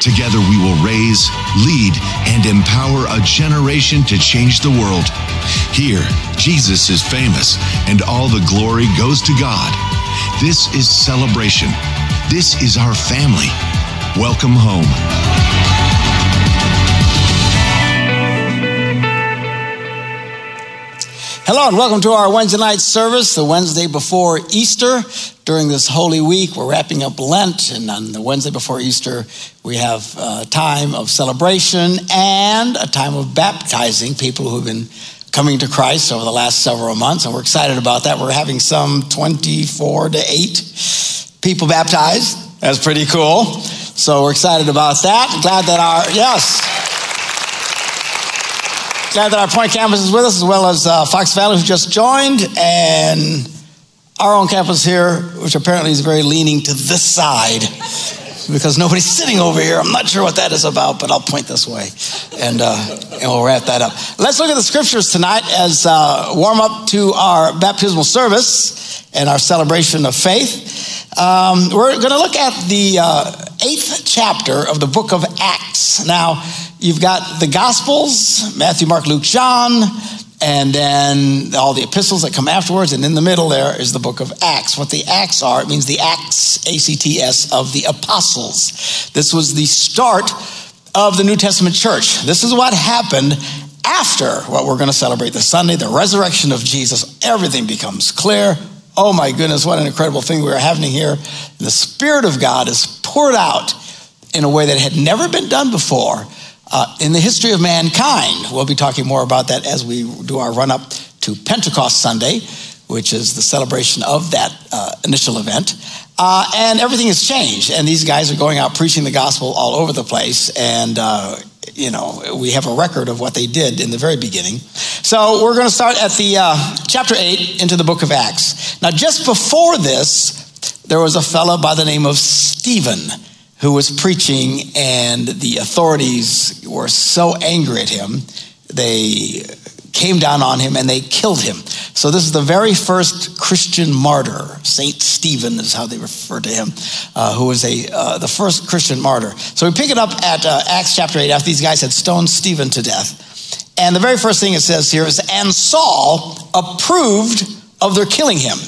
Together we will raise, lead, and empower a generation to change the world. Here, Jesus is famous, and all the glory goes to God. This is celebration. This is our family. Welcome home. Hello and welcome to our Wednesday night service, the Wednesday before Easter. During this Holy Week, we're wrapping up Lent, and on the Wednesday before Easter, we have a time of celebration and a time of baptizing people who've been coming to Christ over the last several months, and we're excited about that. We're having some 24 to 8 people baptized. That's pretty cool. So we're excited about that. Glad that our, yes, glad that our Point campus is with us, as well as uh, Fox Valley, who just joined, and our own campus here, which apparently is very leaning to this side because nobody's sitting over here. I'm not sure what that is about, but I'll point this way and, uh, and we'll wrap that up. Let's look at the scriptures tonight as uh, warm up to our baptismal service and our celebration of faith. Um, we're going to look at the uh, eighth chapter of the book of Acts. Now, you've got the Gospels Matthew, Mark, Luke, John and then all the epistles that come afterwards, and in the middle there is the book of Acts. What the Acts are, it means the Acts, A C T S, of the apostles. This was the start of the New Testament church. This is what happened after what we're going to celebrate this Sunday, the resurrection of Jesus. Everything becomes clear. Oh my goodness, what an incredible thing we are having here. The Spirit of God is poured out in a way that had never been done before uh, in the history of mankind. We'll be talking more about that as we do our run up to Pentecost Sunday, which is the celebration of that uh, initial event. Uh, and everything has changed. And these guys are going out preaching the gospel all over the place. And, uh, you know, we have a record of what they did in the very beginning. So we're going to start at the uh, chapter 8 into the book of Acts. Now, just before this, there was a fellow by the name of Stephen who was preaching, and the authorities were so angry at him, they came down on him and they killed him. So, this is the very first Christian martyr. Saint Stephen is how they refer to him, uh, who was a, uh, the first Christian martyr. So, we pick it up at uh, Acts chapter 8 after these guys had stoned Stephen to death. And the very first thing it says here is, and Saul approved of their killing him.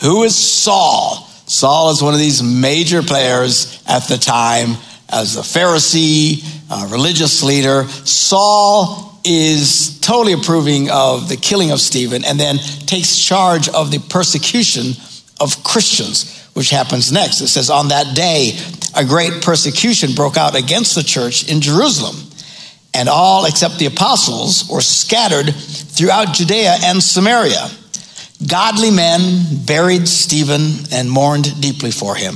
Who is Saul? Saul is one of these major players at the time as a Pharisee, a religious leader. Saul is totally approving of the killing of Stephen and then takes charge of the persecution of Christians, which happens next. It says, On that day, a great persecution broke out against the church in Jerusalem, and all except the apostles were scattered throughout Judea and Samaria. Godly men buried Stephen and mourned deeply for him.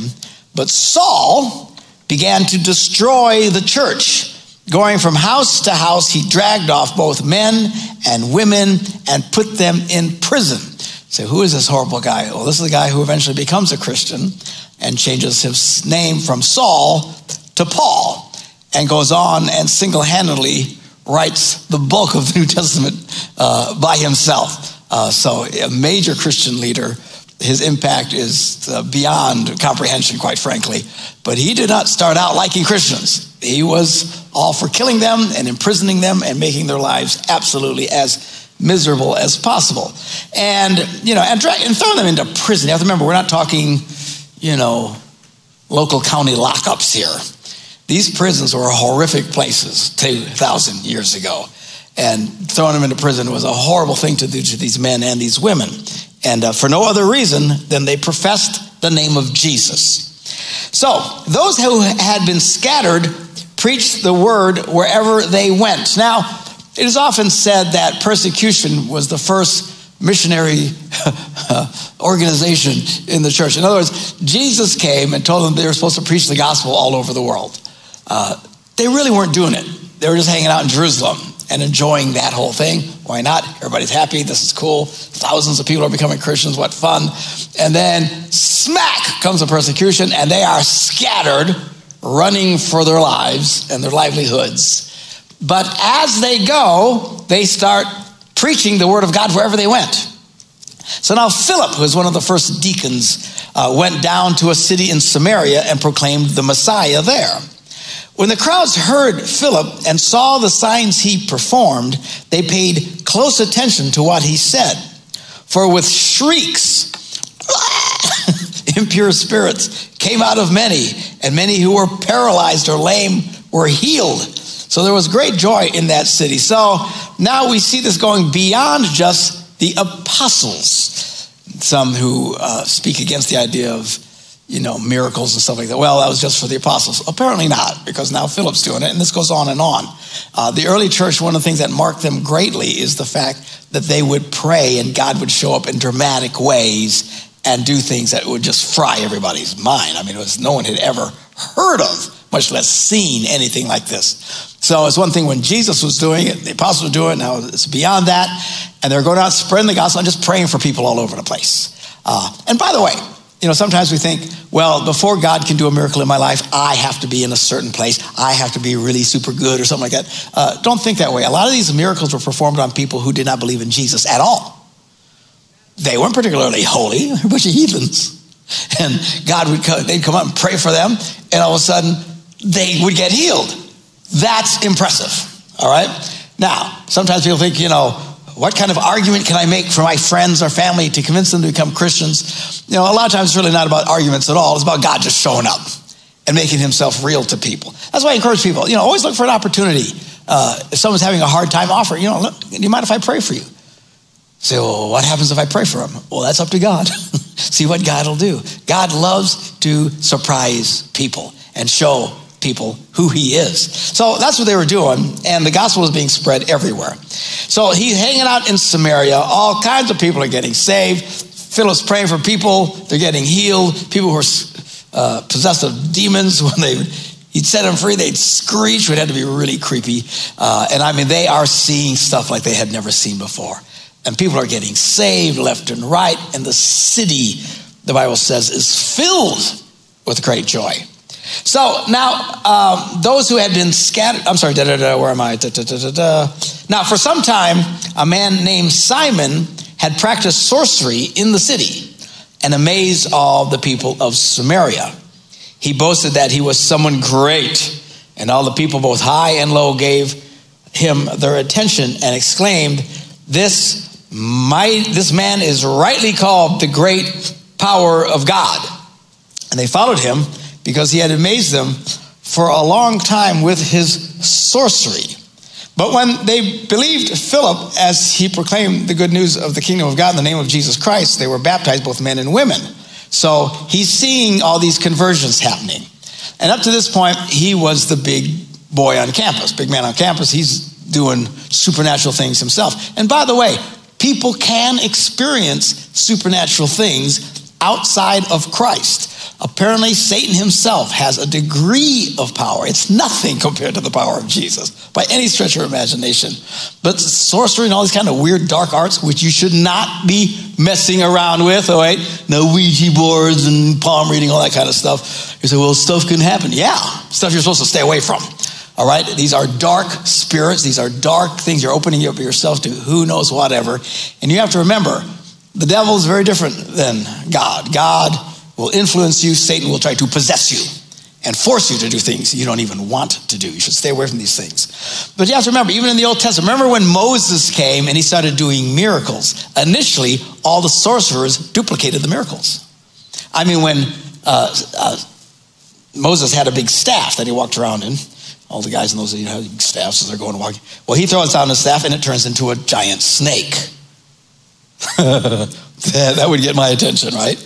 But Saul began to destroy the church. Going from house to house, he dragged off both men and women and put them in prison. So, who is this horrible guy? Well, this is the guy who eventually becomes a Christian and changes his name from Saul to Paul and goes on and single handedly writes the bulk of the New Testament uh, by himself. Uh, so, a major Christian leader. His impact is uh, beyond comprehension, quite frankly. But he did not start out liking Christians. He was all for killing them and imprisoning them and making their lives absolutely as miserable as possible. And, you know, and, drag, and throwing them into prison. You have to remember, we're not talking, you know, local county lockups here. These prisons were horrific places 2,000 years ago and throwing them into prison was a horrible thing to do to these men and these women. And uh, for no other reason than they professed the name of Jesus. So, those who had been scattered preached the word wherever they went. Now, it is often said that persecution was the first missionary organization in the church. In other words, Jesus came and told them they were supposed to preach the gospel all over the world. Uh, they really weren't doing it. They were just hanging out in Jerusalem and enjoying that whole thing. Why not? Everybody's happy. This is cool. Thousands of people are becoming Christians. What fun. And then smack comes the persecution, and they are scattered, running for their lives and their livelihoods. But as they go, they start preaching the word of God wherever they went. So now Philip, who was one of the first deacons, uh, went down to a city in Samaria and proclaimed the Messiah there. When the crowds heard Philip and saw the signs he performed, they paid close attention to what he said. For with shrieks, impure spirits came out of many, and many who were paralyzed or lame were healed. So there was great joy in that city. So now we see this going beyond just the apostles. Some who uh, speak against the idea of, you know, miracles and stuff like that. Well, that was just for the apostles. Apparently not, because now Philip's doing it, and this goes on and on. Uh, the early church, one of the things that marked them greatly is the fact that they would pray and God would show up in dramatic ways and do things that would just fry everybody's mind. I mean, it was no one had ever heard of, much less seen anything like this. So it's one thing when Jesus was doing it, the apostles were doing it, now it's beyond that. And they're going out spreading the gospel and just praying for people all over the place. Uh, and by the way, you know, sometimes we think, well, before God can do a miracle in my life, I have to be in a certain place. I have to be really super good or something like that. Uh, don't think that way. A lot of these miracles were performed on people who did not believe in Jesus at all. They weren't particularly holy, they're a bunch of heathens. And God would come, they'd come up and pray for them, and all of a sudden they would get healed. That's impressive. All right? Now, sometimes people think, you know, what kind of argument can I make for my friends or family to convince them to become Christians? You know, a lot of times it's really not about arguments at all. It's about God just showing up and making himself real to people. That's why I encourage people, you know, always look for an opportunity. Uh, if someone's having a hard time, offer, you know, look, do you mind if I pray for you? Say, well, what happens if I pray for him? Well, that's up to God. See what God will do. God loves to surprise people and show people who he is. So that's what they were doing, and the gospel was being spread everywhere. So he's hanging out in Samaria. All kinds of people are getting saved. Philip's praying for people, they're getting healed. People who are uh, possessed of demons, when they he'd set them free, they'd screech. It had to be really creepy. Uh, and I mean, they are seeing stuff like they had never seen before. And people are getting saved left and right. And the city, the Bible says, is filled with great joy. So now, um, those who had been scattered, I'm sorry, da, da, da, where am I? Da, da, da, da, Now, for some time, a man named Simon had practiced sorcery in the city and amazed all the people of Samaria. He boasted that he was someone great, and all the people, both high and low, gave him their attention and exclaimed, This my, this man is rightly called the great power of God. And they followed him because he had amazed them for a long time with his sorcery. But when they believed Philip as he proclaimed the good news of the kingdom of God in the name of Jesus Christ, they were baptized, both men and women. So he's seeing all these conversions happening. And up to this point, he was the big boy on campus, big man on campus. He's doing supernatural things himself. And by the way, people can experience supernatural things outside of Christ. Apparently, Satan himself has a degree of power. It's nothing compared to the power of Jesus by any stretch of imagination. But sorcery and all these kind of weird dark arts, which you should not be messing around with, all right? No Ouija boards and palm reading, all that kind of stuff. You say, well, stuff can happen. Yeah, stuff you're supposed to stay away from. All right? These are dark spirits. These are dark things. You're opening up yourself to who knows whatever. And you have to remember, the devil is very different than God. God will influence you, Satan will try to possess you and force you to do things you don't even want to do. You should stay away from these things. But you have to remember, even in the Old Testament, remember when Moses came and he started doing miracles? Initially, all the sorcerers duplicated the miracles. I mean, when uh, uh, Moses had a big staff that he walked around in, all the guys in those you know, staffs as they're going walking. Well, he throws down his staff and it turns into a giant snake. that would get my attention, right?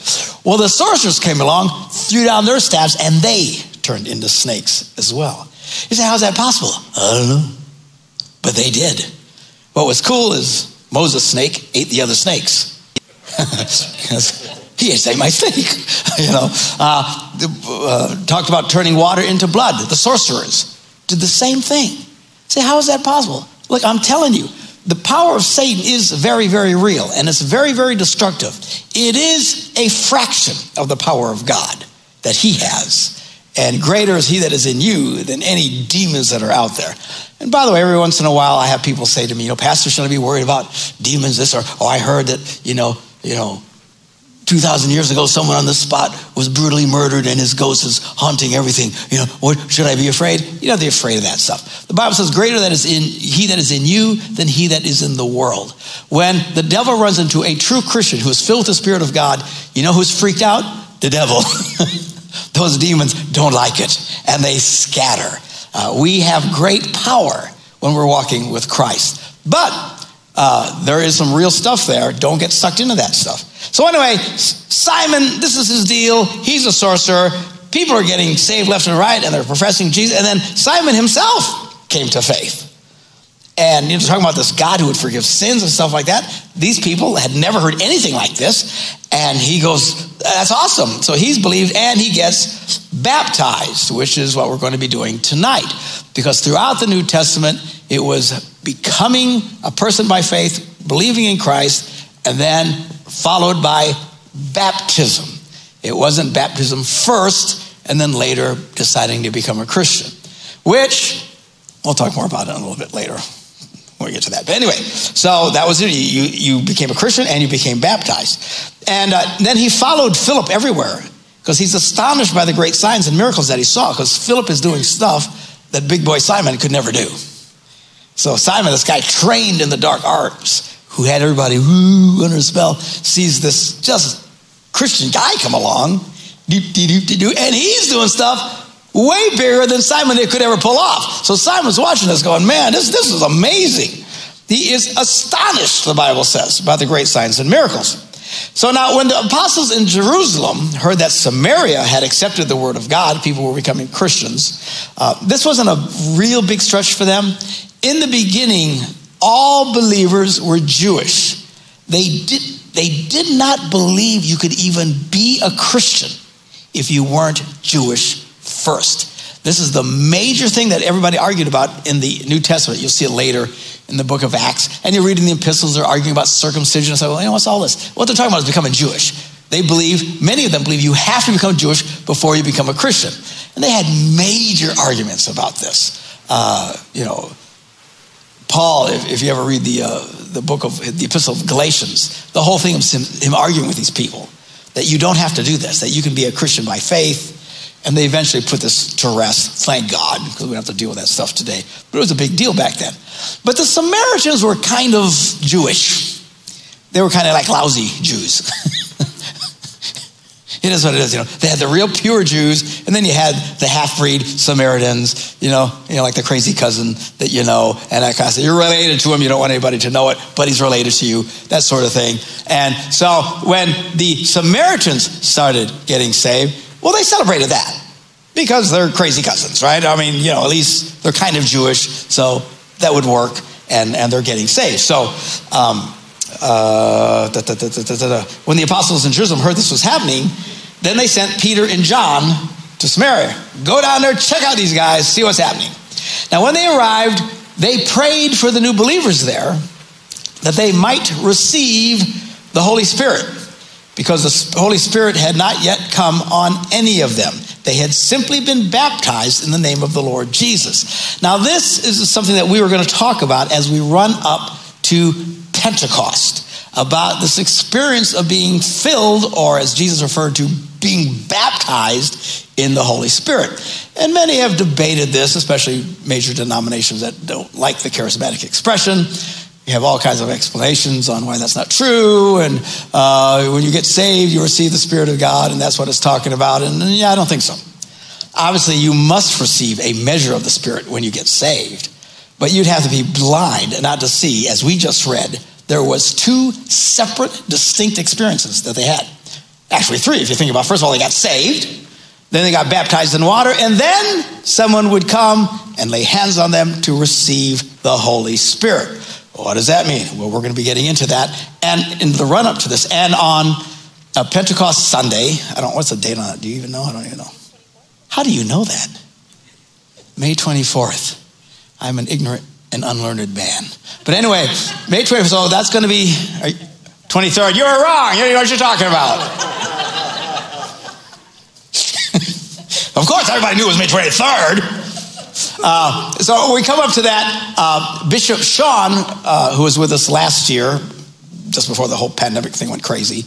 Well, the sorcerers came along, threw down their staffs, and they turned into snakes as well. You say, how's that possible? I don't know. But they did. What was cool is Moses' snake ate the other snakes. he ate my snake. you know, uh, uh, talked about turning water into blood. The sorcerers did the same thing. Say, how is that possible? Look, I'm telling you, the power of Satan is very, very real and it's very, very destructive. It is a fraction of the power of God that he has. And greater is he that is in you than any demons that are out there. And by the way, every once in a while, I have people say to me, you know, Pastor, should I be worried about demons? This or, oh, I heard that, you know, you know, 2,000 years ago, someone on this spot was brutally murdered and his ghost is haunting everything. You know, what, should I be afraid? You don't have to be afraid of that stuff. The Bible says, greater that is in he that is in you than he that is in the world. When the devil runs into a true Christian who is filled with the Spirit of God, you know who's freaked out? The devil. Those demons don't like it and they scatter. Uh, we have great power when we're walking with Christ. But uh, there is some real stuff there. Don't get sucked into that stuff. So, anyway, Simon, this is his deal. He's a sorcerer. People are getting saved left and right, and they're professing Jesus. And then Simon himself came to faith. And you're talking about this God who would forgive sins and stuff like that. These people had never heard anything like this. And he goes, That's awesome. So he's believed and he gets baptized, which is what we're going to be doing tonight. Because throughout the New Testament, it was becoming a person by faith, believing in Christ, and then followed by baptism. It wasn't baptism first and then later deciding to become a Christian, which we'll talk more about it a little bit later when we get to that. But anyway, so that was it. You, you became a Christian and you became baptized. And uh, then he followed Philip everywhere because he's astonished by the great signs and miracles that he saw because Philip is doing stuff that big boy Simon could never do. So Simon, this guy trained in the dark arts, who had everybody woo under a spell, sees this just Christian guy come along, and he's doing stuff way bigger than Simon could ever pull off. So Simon's watching this going, man, this, this is amazing. He is astonished, the Bible says, by the great signs and miracles. So now, when the apostles in Jerusalem heard that Samaria had accepted the word of God, people were becoming Christians. Uh, this wasn't a real big stretch for them. In the beginning, all believers were Jewish. They did, they did not believe you could even be a Christian if you weren't Jewish first. This is the major thing that everybody argued about in the New Testament. You'll see it later in the book of Acts. And you're reading the epistles, they're arguing about circumcision. So, well, you know, what's all this? What they're talking about is becoming Jewish. They believe, many of them believe you have to become Jewish before you become a Christian. And they had major arguments about this. Uh, you know, Paul, if, if you ever read the, uh, the book of the epistle of Galatians, the whole thing is him, him arguing with these people that you don't have to do this, that you can be a Christian by faith. And they eventually put this to rest, thank God, because we don't have to deal with that stuff today. But it was a big deal back then. But the Samaritans were kind of Jewish. They were kind of like lousy Jews. It is what it is, you know. They had the real pure Jews, and then you had the half-breed Samaritans, you know, you know, like the crazy cousin that you know, and that kind of thing. You're related to him, you don't want anybody to know it, but he's related to you, that sort of thing. And so when the Samaritans started getting saved, well, they celebrated that because they're crazy cousins, right? I mean, you know, at least they're kind of Jewish, so that would work, and, and they're getting saved. So, um, uh, da, da, da, when the apostles in Jerusalem heard this was happening, then they sent Peter and John to Samaria. Go down there, check out these guys, see what's happening. Now, when they arrived, they prayed for the new believers there that they might receive the Holy Spirit because the Holy Spirit had not yet come on any of them. They had simply been baptized in the name of the Lord Jesus. Now, this is something that we were going to talk about as we run up to Pentecost about this experience of being filled, or as Jesus referred to, being baptized in the Holy Spirit. And many have debated this, especially major denominations that don't like the charismatic expression. You have all kinds of explanations on why that's not true. And uh, when you get saved, you receive the Spirit of God, and that's what it's talking about. And, yeah, I don't think so. Obviously, you must receive a measure of the Spirit when you get saved. But you'd have to be blind not to see, as we just read, there was two separate, distinct experiences that they had. Actually, three, if you think about it. First of all, they got saved, then they got baptized in water, and then someone would come and lay hands on them to receive the Holy Spirit. What does that mean? Well, we're going to be getting into that. And in the run up to this, and on a Pentecost Sunday, I don't, what's the date on it? Do you even know? I don't even know. How do you know that? May 24th. I'm an ignorant and unlearned man. But anyway, May 24th, so that's going to be uh, 23rd. You're wrong. You know what you're talking about. of course, everybody knew it was May 23rd. Uh, so we come up to that. Uh, Bishop Sean, uh, who was with us last year, just before the whole pandemic thing went crazy,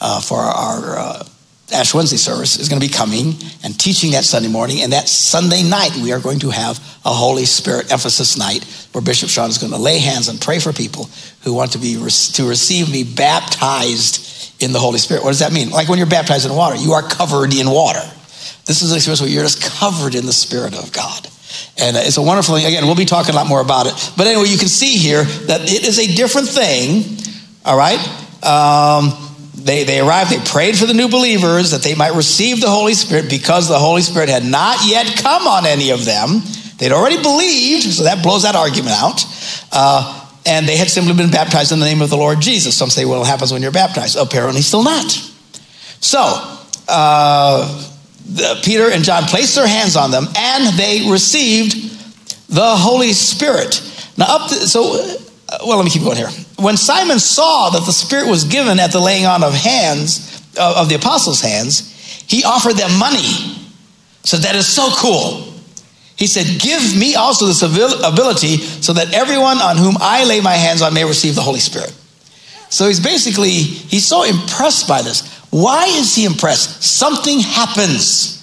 uh, for our uh, Ash Wednesday service, is going to be coming and teaching that Sunday morning. And that Sunday night, we are going to have a Holy Spirit emphasis night where Bishop Sean is going to lay hands and pray for people who want to be to receive me baptized in the Holy Spirit. What does that mean? Like when you're baptized in water, you are covered in water. This is an experience where you're just covered in the Spirit of God. And it's a wonderful thing. Again, we'll be talking a lot more about it. But anyway, you can see here that it is a different thing. All right? Um, they, they arrived, they prayed for the new believers that they might receive the Holy Spirit because the Holy Spirit had not yet come on any of them. They'd already believed, so that blows that argument out. Uh, and they had simply been baptized in the name of the Lord Jesus. Some say, well, it happens when you're baptized. Apparently, still not. So, uh, the, Peter and John placed their hands on them and they received the Holy Spirit. Now, up to, so, uh, well, let me keep going here. When Simon saw that the Spirit was given at the laying on of hands, uh, of the apostles' hands, he offered them money. So that is so cool. He said, Give me also this ability so that everyone on whom I lay my hands on may receive the Holy Spirit. So he's basically, he's so impressed by this. Why is he impressed? Something happens.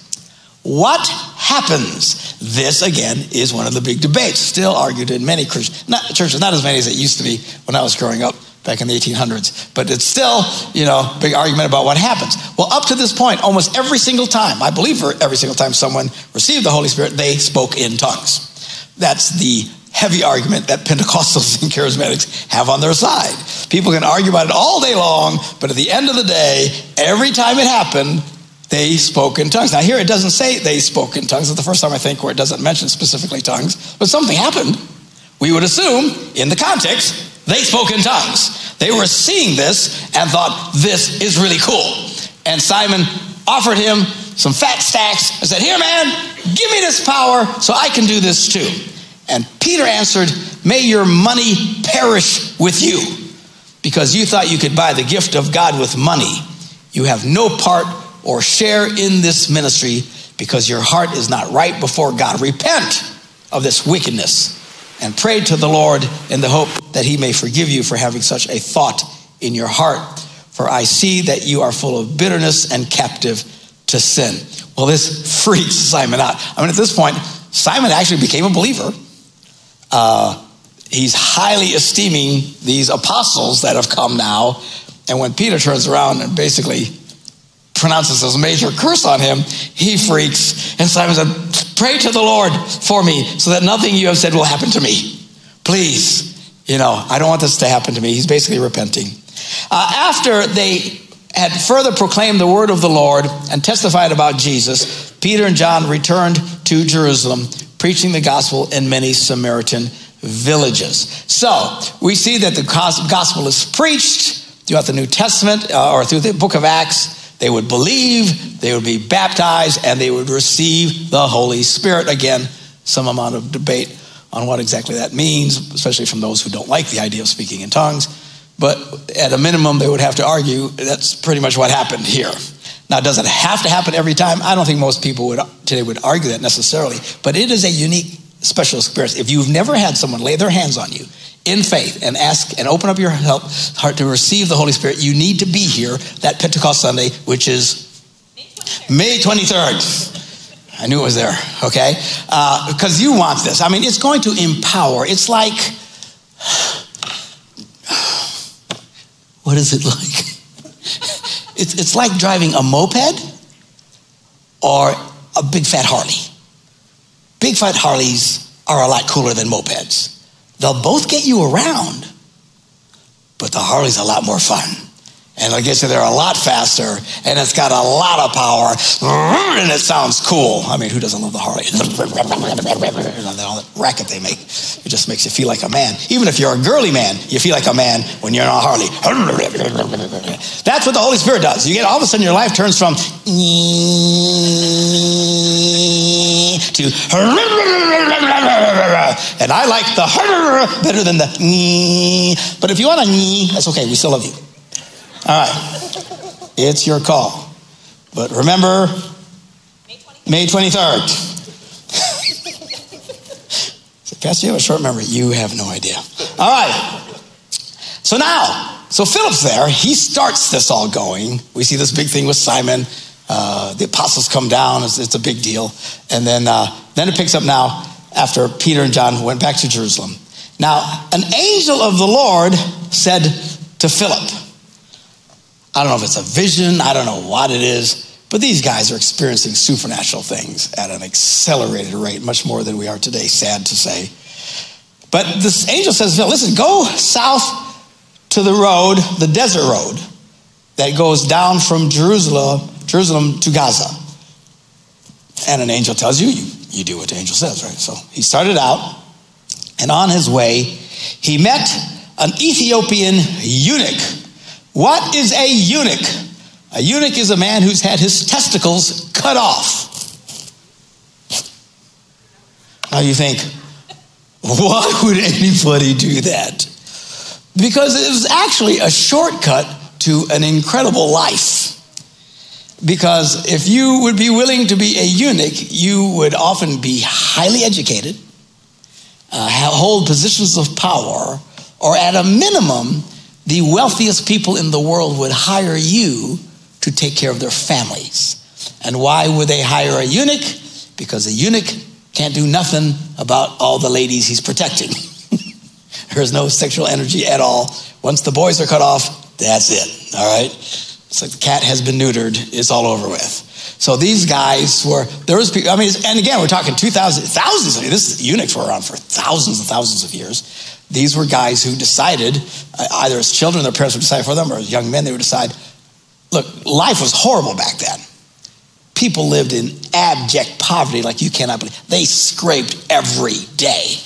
What happens? This, again, is one of the big debates, still argued in many Christian, not, churches, not as many as it used to be when I was growing up back in the 1800s, but it's still, you know, big argument about what happens. Well, up to this point, almost every single time, I believe every single time someone received the Holy Spirit, they spoke in tongues. That's the heavy argument that Pentecostals and charismatics have on their side. People can argue about it all day long, but at the end of the day, every time it happened, they spoke in tongues. Now, here it doesn't say they spoke in tongues. It's the first time I think where it doesn't mention specifically tongues, but something happened. We would assume, in the context, they spoke in tongues. They were seeing this and thought, this is really cool. And Simon offered him some fat stacks and said, Here, man, give me this power so I can do this too. And Peter answered, May your money perish with you, because you thought you could buy the gift of God with money. You have no part or share in this ministry because your heart is not right before God. Repent of this wickedness and pray to the Lord in the hope that he may forgive you for having such a thought in your heart. For I see that you are full of bitterness and captive to sin. Well, this freaks Simon out. I mean, at this point, Simon actually became a believer uh, he's highly esteeming these apostles that have come now. And when Peter turns around and basically pronounces this major curse on him, he freaks. And Simon said, Pray to the Lord for me so that nothing you have said will happen to me. Please, you know, I don't want this to happen to me. He's basically repenting. Uh, after they had further proclaimed the word of the Lord and testified about Jesus, Peter and John returned to Jerusalem preaching the gospel in many Samaritan villages. So we see that the gospel is preached throughout the New Testament uh, or through the book of Acts. They would believe, they would be baptized, and they would receive the Holy Spirit. Again, some amount of debate on what exactly that means, especially from those who don't like the idea of speaking in tongues. But at a minimum, they would have to argue that's pretty much what happened here. Now, it does it have to happen every time? I don't think most people would today would argue that necessarily, but it is a unique special experience. If you've never had someone lay their hands on you in faith and ask and open up your heart to receive the Holy Spirit, you need to be here that Pentecost Sunday, which is May 23rd. I knew it was there, okay? Because uh, you want this. I mean, it's going to empower. It's like, what is it like? It's, it's like driving a moped or a big fat Harley. Big fat Harleys are a lot cooler than mopeds. They'll both get you around, but the Harley's a lot more fun. And I guess they're a lot faster, and it's got a lot of power, mm, and it sounds cool. I mean, who doesn't love the Harley? all that racket they make. It just makes you feel like a man. Even if you're a girly man, you feel like a man when you're on a Harley. That's what the Holy Spirit does. You get all of a sudden your life turns from to, and I like the better than the, but if you want a, that's okay. We still love you. All right. It's your call. But remember, May 23rd. so, Pastor, you have a short memory. You have no idea. All right. So now, so Philip's there. He starts this all going. We see this big thing with Simon. Uh, the apostles come down. It's, it's, a big deal. And then, uh, then it picks up now after Peter and John went back to Jerusalem. Now, an angel of the Lord said to Philip, I don't know if it's a vision, I don't know what it is, but these guys are experiencing supernatural things at an accelerated rate, much more than we are today, sad to say. But this angel says, listen, go south to the road, the desert road, that goes down from Jerusalem, Jerusalem to Gaza. And an angel tells you, you, you do what the angel says, right? So he started out, and on his way, he met an Ethiopian eunuch what is a eunuch? A eunuch is a man who's had his testicles cut off. Now you think, why would anybody do that? Because it was actually a shortcut to an incredible life. Because if you would be willing to be a eunuch, you would often be highly educated, uh, hold positions of power, or at a minimum, the wealthiest people in the world would hire you to take care of their families. And why would they hire a eunuch? Because a eunuch can't do nothing about all the ladies he's protecting. There's no sexual energy at all. Once the boys are cut off, that's it. All right? It's like the cat has been neutered, it's all over with. So these guys were, there was people, I mean, and again, we're talking 2,000, thousands, I mean, this eunuchs were around for thousands and thousands of years. These were guys who decided, uh, either as children, their parents would decide for them, or as young men, they would decide, look, life was horrible back then. People lived in abject poverty like you cannot believe. They scraped every day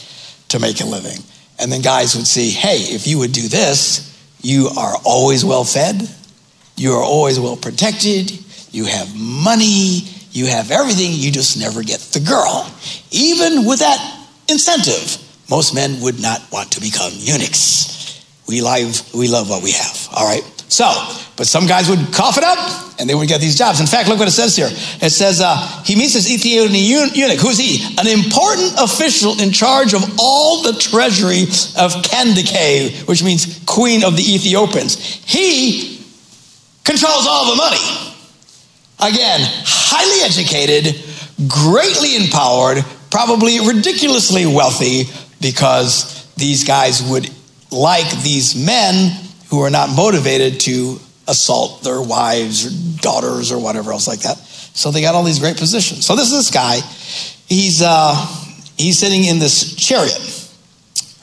to make a living. And then guys would see, hey, if you would do this, you are always well fed, you are always well protected, you have money, you have everything, you just never get the girl. Even with that incentive, most men would not want to become eunuchs. We love, we love what we have, all right? So, but some guys would cough it up and they would get these jobs. In fact, look what it says here. It says uh, he meets this Ethiopian eunuch. Who's he? An important official in charge of all the treasury of Kandake, which means queen of the Ethiopians. He controls all the money. Again, highly educated, greatly empowered, probably ridiculously wealthy, because these guys would like these men who are not motivated to assault their wives or daughters or whatever else like that. So they got all these great positions. So this is this guy. He's uh, he's sitting in this chariot.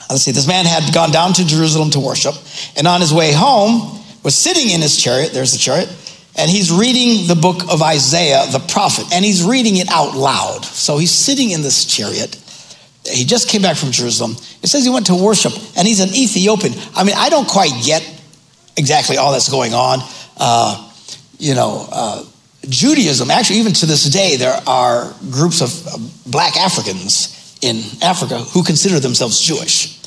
Let's see. This man had gone down to Jerusalem to worship, and on his way home was sitting in his chariot. There's the chariot, and he's reading the book of Isaiah, the prophet, and he's reading it out loud. So he's sitting in this chariot he just came back from Jerusalem. It says he went to worship, and he's an Ethiopian. I mean, I don't quite get exactly all that's going on. Uh, you know, uh, Judaism, actually, even to this day, there are groups of black Africans in Africa who consider themselves Jewish.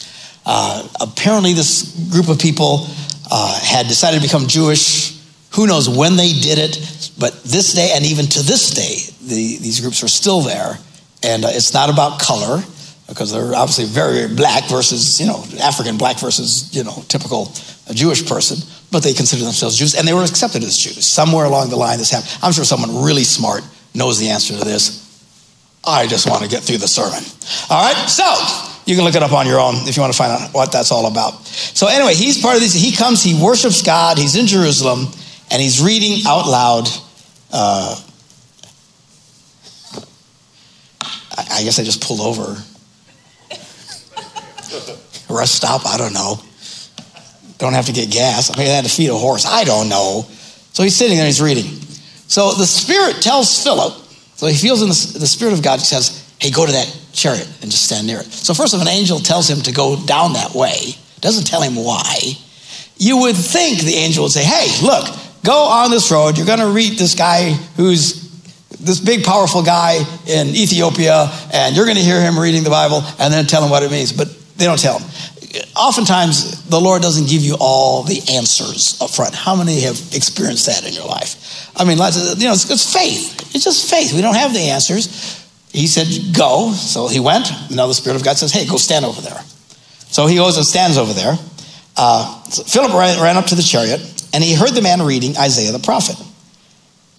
Uh, apparently, this group of people uh, had decided to become Jewish. Who knows when they did it, but this day, and even to this day, the, these groups are still there. And uh, it's not about color because they're obviously very, very black versus, you know, African black versus, you know, typical Jewish person, but they consider themselves Jews and they were accepted as Jews. Somewhere along the line, this happened. I'm sure someone really smart knows the answer to this. I just want to get through the sermon. All right, so you can look it up on your own if you want to find out what that's all about. So, anyway, he's part of this. He comes, he worships God, he's in Jerusalem, and he's reading out loud. Uh, I guess I just pulled over rest stop, I don't know. Don't have to get gas. Maybe I had to feed a horse. I don't know. So he's sitting there, he's reading. So the Spirit tells Philip, so he feels in the, the Spirit of God, he says, hey, go to that chariot and just stand near it. So first of an angel tells him to go down that way, doesn't tell him why. You would think the angel would say, hey, look, go on this road. You're going to meet this guy who's this big, powerful guy in Ethiopia, and you're going to hear him reading the Bible and then tell him what it means. But they don't tell him. Oftentimes, the Lord doesn't give you all the answers up front. How many have experienced that in your life? I mean, lots of, you know, it's, it's faith. It's just faith. We don't have the answers. He said, Go. So he went. Now the Spirit of God says, Hey, go stand over there. So he goes and stands over there. Uh, so Philip ran, ran up to the chariot, and he heard the man reading Isaiah the prophet.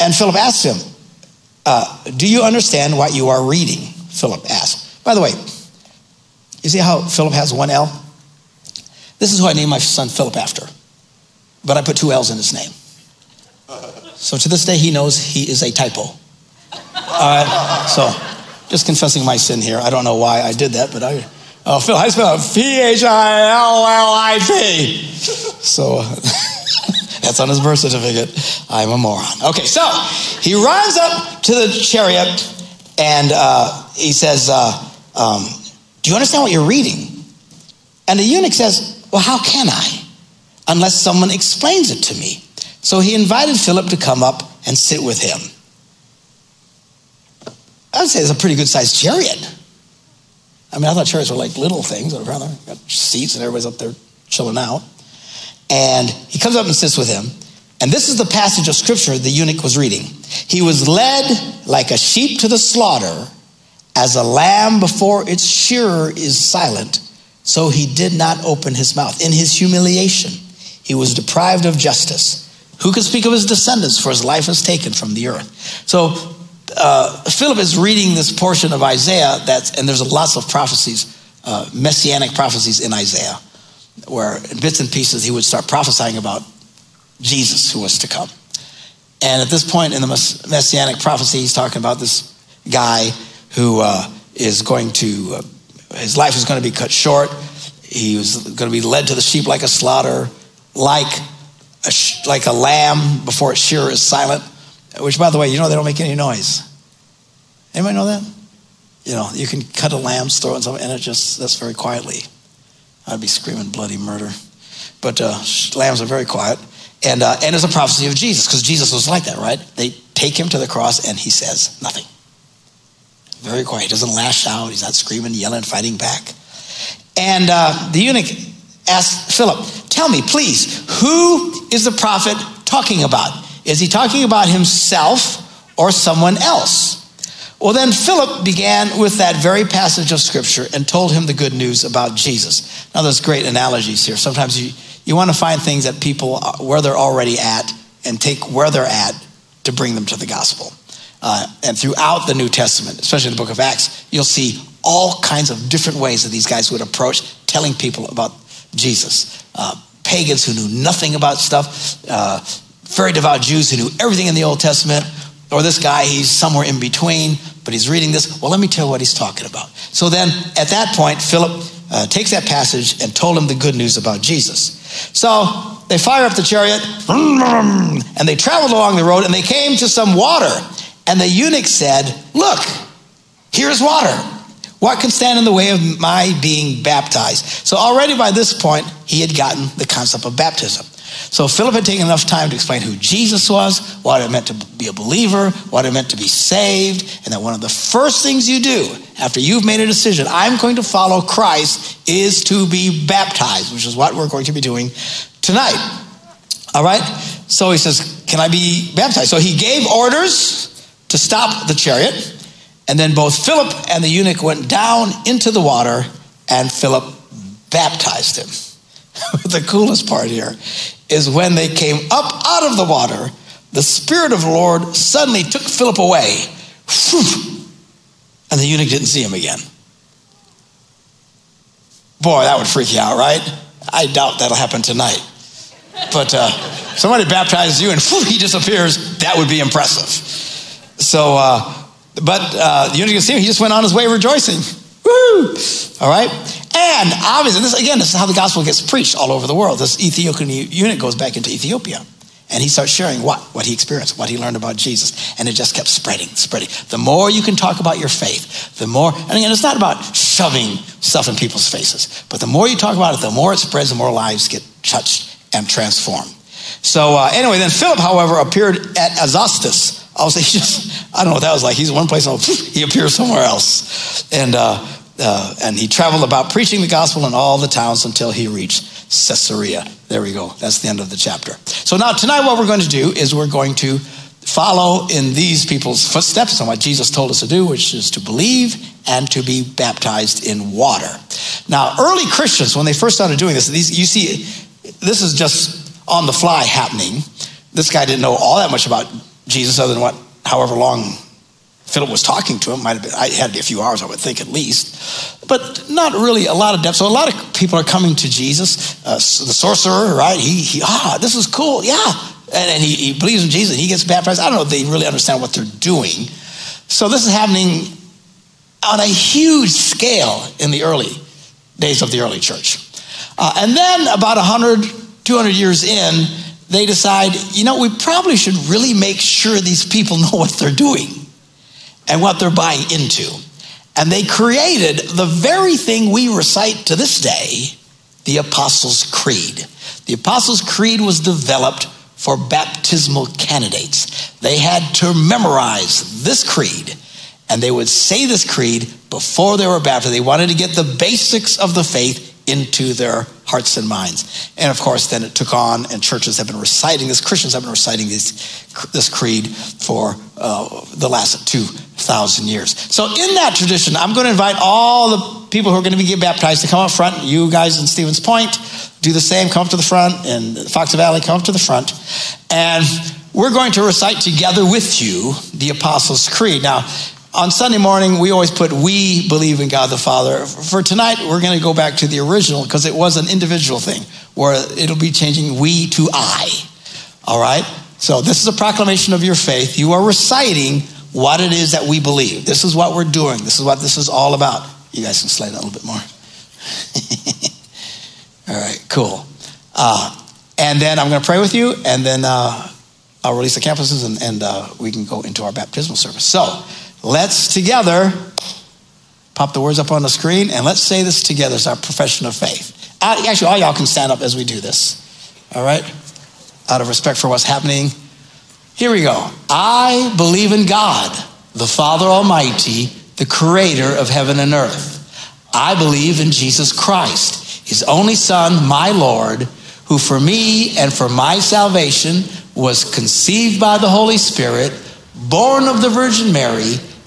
And Philip asked him, uh, Do you understand what you are reading? Philip asked. By the way, you see how Philip has one L? This is who I named my son Philip after, but I put two L's in his name. So to this day, he knows he is a typo. Right, so just confessing my sin here. I don't know why I did that, but I. Oh, Phil, I spell? P H I L L I P. So that's on his birth certificate. I'm a moron. Okay, so he runs up to the chariot and uh, he says, uh, um, Do you understand what you're reading? And the eunuch says, Well, how can I? Unless someone explains it to me. So he invited Philip to come up and sit with him. I would say it's a pretty good sized chariot. I mean, I thought chariots were like little things, but apparently got seats and everybody's up there chilling out. And he comes up and sits with him. And this is the passage of scripture the eunuch was reading. He was led like a sheep to the slaughter, as a lamb before its shearer is silent, so he did not open his mouth. In his humiliation, he was deprived of justice. Who can speak of his descendants, for his life is taken from the earth? So uh, Philip is reading this portion of Isaiah that's, and there's lots of prophecies, uh, messianic prophecies in Isaiah, where in bits and pieces he would start prophesying about Jesus who was to come. And at this point in the messianic prophecy, he's talking about this guy who uh, is going to, uh, his life is going to be cut short. He was going to be led to the sheep like a slaughter, like a, like a lamb before its shearer is silent which, by the way, you know they don't make any noise. Anybody know that? You know, you can cut a lamb's throat and something, and it just, that's very quietly. I'd be screaming bloody murder. But uh, lambs are very quiet. And, uh, and it's a prophecy of Jesus, because Jesus was like that, right? They take him to the cross, and he says nothing. Very quiet. He doesn't lash out. He's not screaming, yelling, fighting back. And uh, the eunuch asked Philip, Tell me, please, who is the prophet talking about? Is he talking about himself or someone else? Well, then Philip began with that very passage of scripture and told him the good news about Jesus. Now, there's great analogies here. Sometimes you, you want to find things that people, uh, where they're already at, and take where they're at to bring them to the gospel. Uh, and throughout the New Testament, especially the book of Acts, you'll see all kinds of different ways that these guys would approach telling people about Jesus. Uh, pagans who knew nothing about stuff, uh, very devout Jews who knew everything in the Old Testament, or this guy, he's somewhere in between, but he's reading this. Well, let me tell you what he's talking about. So then, at that point, Philip uh, takes that passage and told him the good news about Jesus. So they fire up the chariot, and they traveled along the road, and they came to some water. And the eunuch said, Look, here's water. What can stand in the way of my being baptized? So already by this point, he had gotten the concept of baptism. So Philip had taken enough time to explain who Jesus was, what it meant to be a believer, what it meant to be saved, and that one of the first things you do after you've made a decision, I'm going to follow Christ, is to be baptized, which is what we're going to be doing tonight. All right? So he says, Can I be baptized? So he gave orders to stop the chariot, and then both Philip and the eunuch went down into the water, and Philip baptized him. the coolest part here is when they came up out of the water, the Spirit of the Lord suddenly took Philip away. And the eunuch didn't see him again. Boy, that would freak you out, right? I doubt that'll happen tonight. But uh, somebody baptizes you and he disappears, that would be impressive. So, uh, but uh, him. He just went on his way rejoicing. Woo! All right? And obviously, this again, this is how the gospel gets preached all over the world. This Ethiopian eunuch goes back into Ethiopia. And he starts sharing what? What he experienced, what he learned about Jesus. And it just kept spreading, spreading. The more you can talk about your faith, the more, and again, it's not about shoving stuff in people's faces, but the more you talk about it, the more it spreads, the more lives get touched and transformed. So, uh, anyway, then Philip, however, appeared at Azotus. Also, he just, I don't know what that was like. He's one place, and he appears somewhere else. And, uh, uh, and he traveled about preaching the gospel in all the towns until he reached Caesarea. There we go. That's the end of the chapter. So now, tonight, what we're going to do is we're going to follow in these people's footsteps on what Jesus told us to do, which is to believe and to be baptized in water. Now, early Christians, when they first started doing this, these, you see, this is just on the fly happening. This guy didn't know all that much about Jesus other than what, however long Philip was talking to him. Might have been, I had to be a few hours, I would think, at least. But not really a lot of depth. So a lot of people are coming to Jesus. Uh, the sorcerer, right? He, he, ah, this is cool. Yeah. And, and he, he believes in Jesus. He gets baptized. I don't know if they really understand what they're doing. So this is happening on a huge scale in the early days of the early church. Uh, and then about 100, 200 years in, they decide, you know, we probably should really make sure these people know what they're doing and what they're buying into. And they created the very thing we recite to this day, the Apostles' Creed. The Apostles' Creed was developed for baptismal candidates. They had to memorize this creed, and they would say this creed before they were baptized. They wanted to get the basics of the faith into their hearts and minds. And of course, then it took on, and churches have been reciting this, Christians have been reciting this, this creed for uh, the last 2,000 years. So, in that tradition, I'm going to invite all the people who are going to be get baptized to come up front. You guys in Stevens Point, do the same, come up to the front, and Fox Valley, come up to the front. And we're going to recite together with you the Apostles' Creed. Now, on Sunday morning, we always put we believe in God the Father. For tonight, we're going to go back to the original because it was an individual thing where it'll be changing we to I. All right? So this is a proclamation of your faith. You are reciting what it is that we believe. This is what we're doing. This is what this is all about. You guys can slide a little bit more. all right, cool. Uh, and then I'm going to pray with you, and then uh, I'll release the campuses, and, and uh, we can go into our baptismal service. So, Let's together pop the words up on the screen and let's say this together as our profession of faith. Uh, actually, all y'all can stand up as we do this. All right? Out of respect for what's happening. Here we go. I believe in God, the Father Almighty, the creator of heaven and earth. I believe in Jesus Christ, his only Son, my Lord, who for me and for my salvation was conceived by the Holy Spirit, born of the Virgin Mary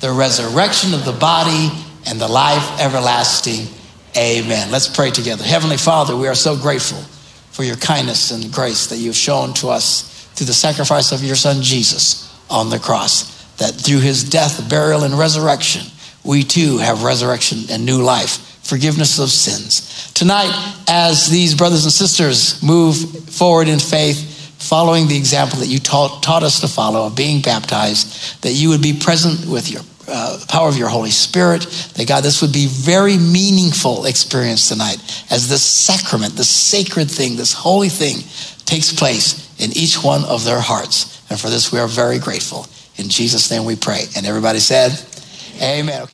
the resurrection of the body, and the life everlasting. Amen. Let's pray together. Heavenly Father, we are so grateful for your kindness and grace that you've shown to us through the sacrifice of your Son Jesus on the cross. That through his death, burial, and resurrection, we too have resurrection and new life, forgiveness of sins. Tonight, as these brothers and sisters move forward in faith, following the example that you taught, taught us to follow of being baptized, that you would be present with your uh, power of your Holy Spirit, that God, this would be very meaningful experience tonight as this sacrament, this sacred thing, this holy thing takes place in each one of their hearts. And for this, we are very grateful. In Jesus' name we pray. And everybody said, Amen.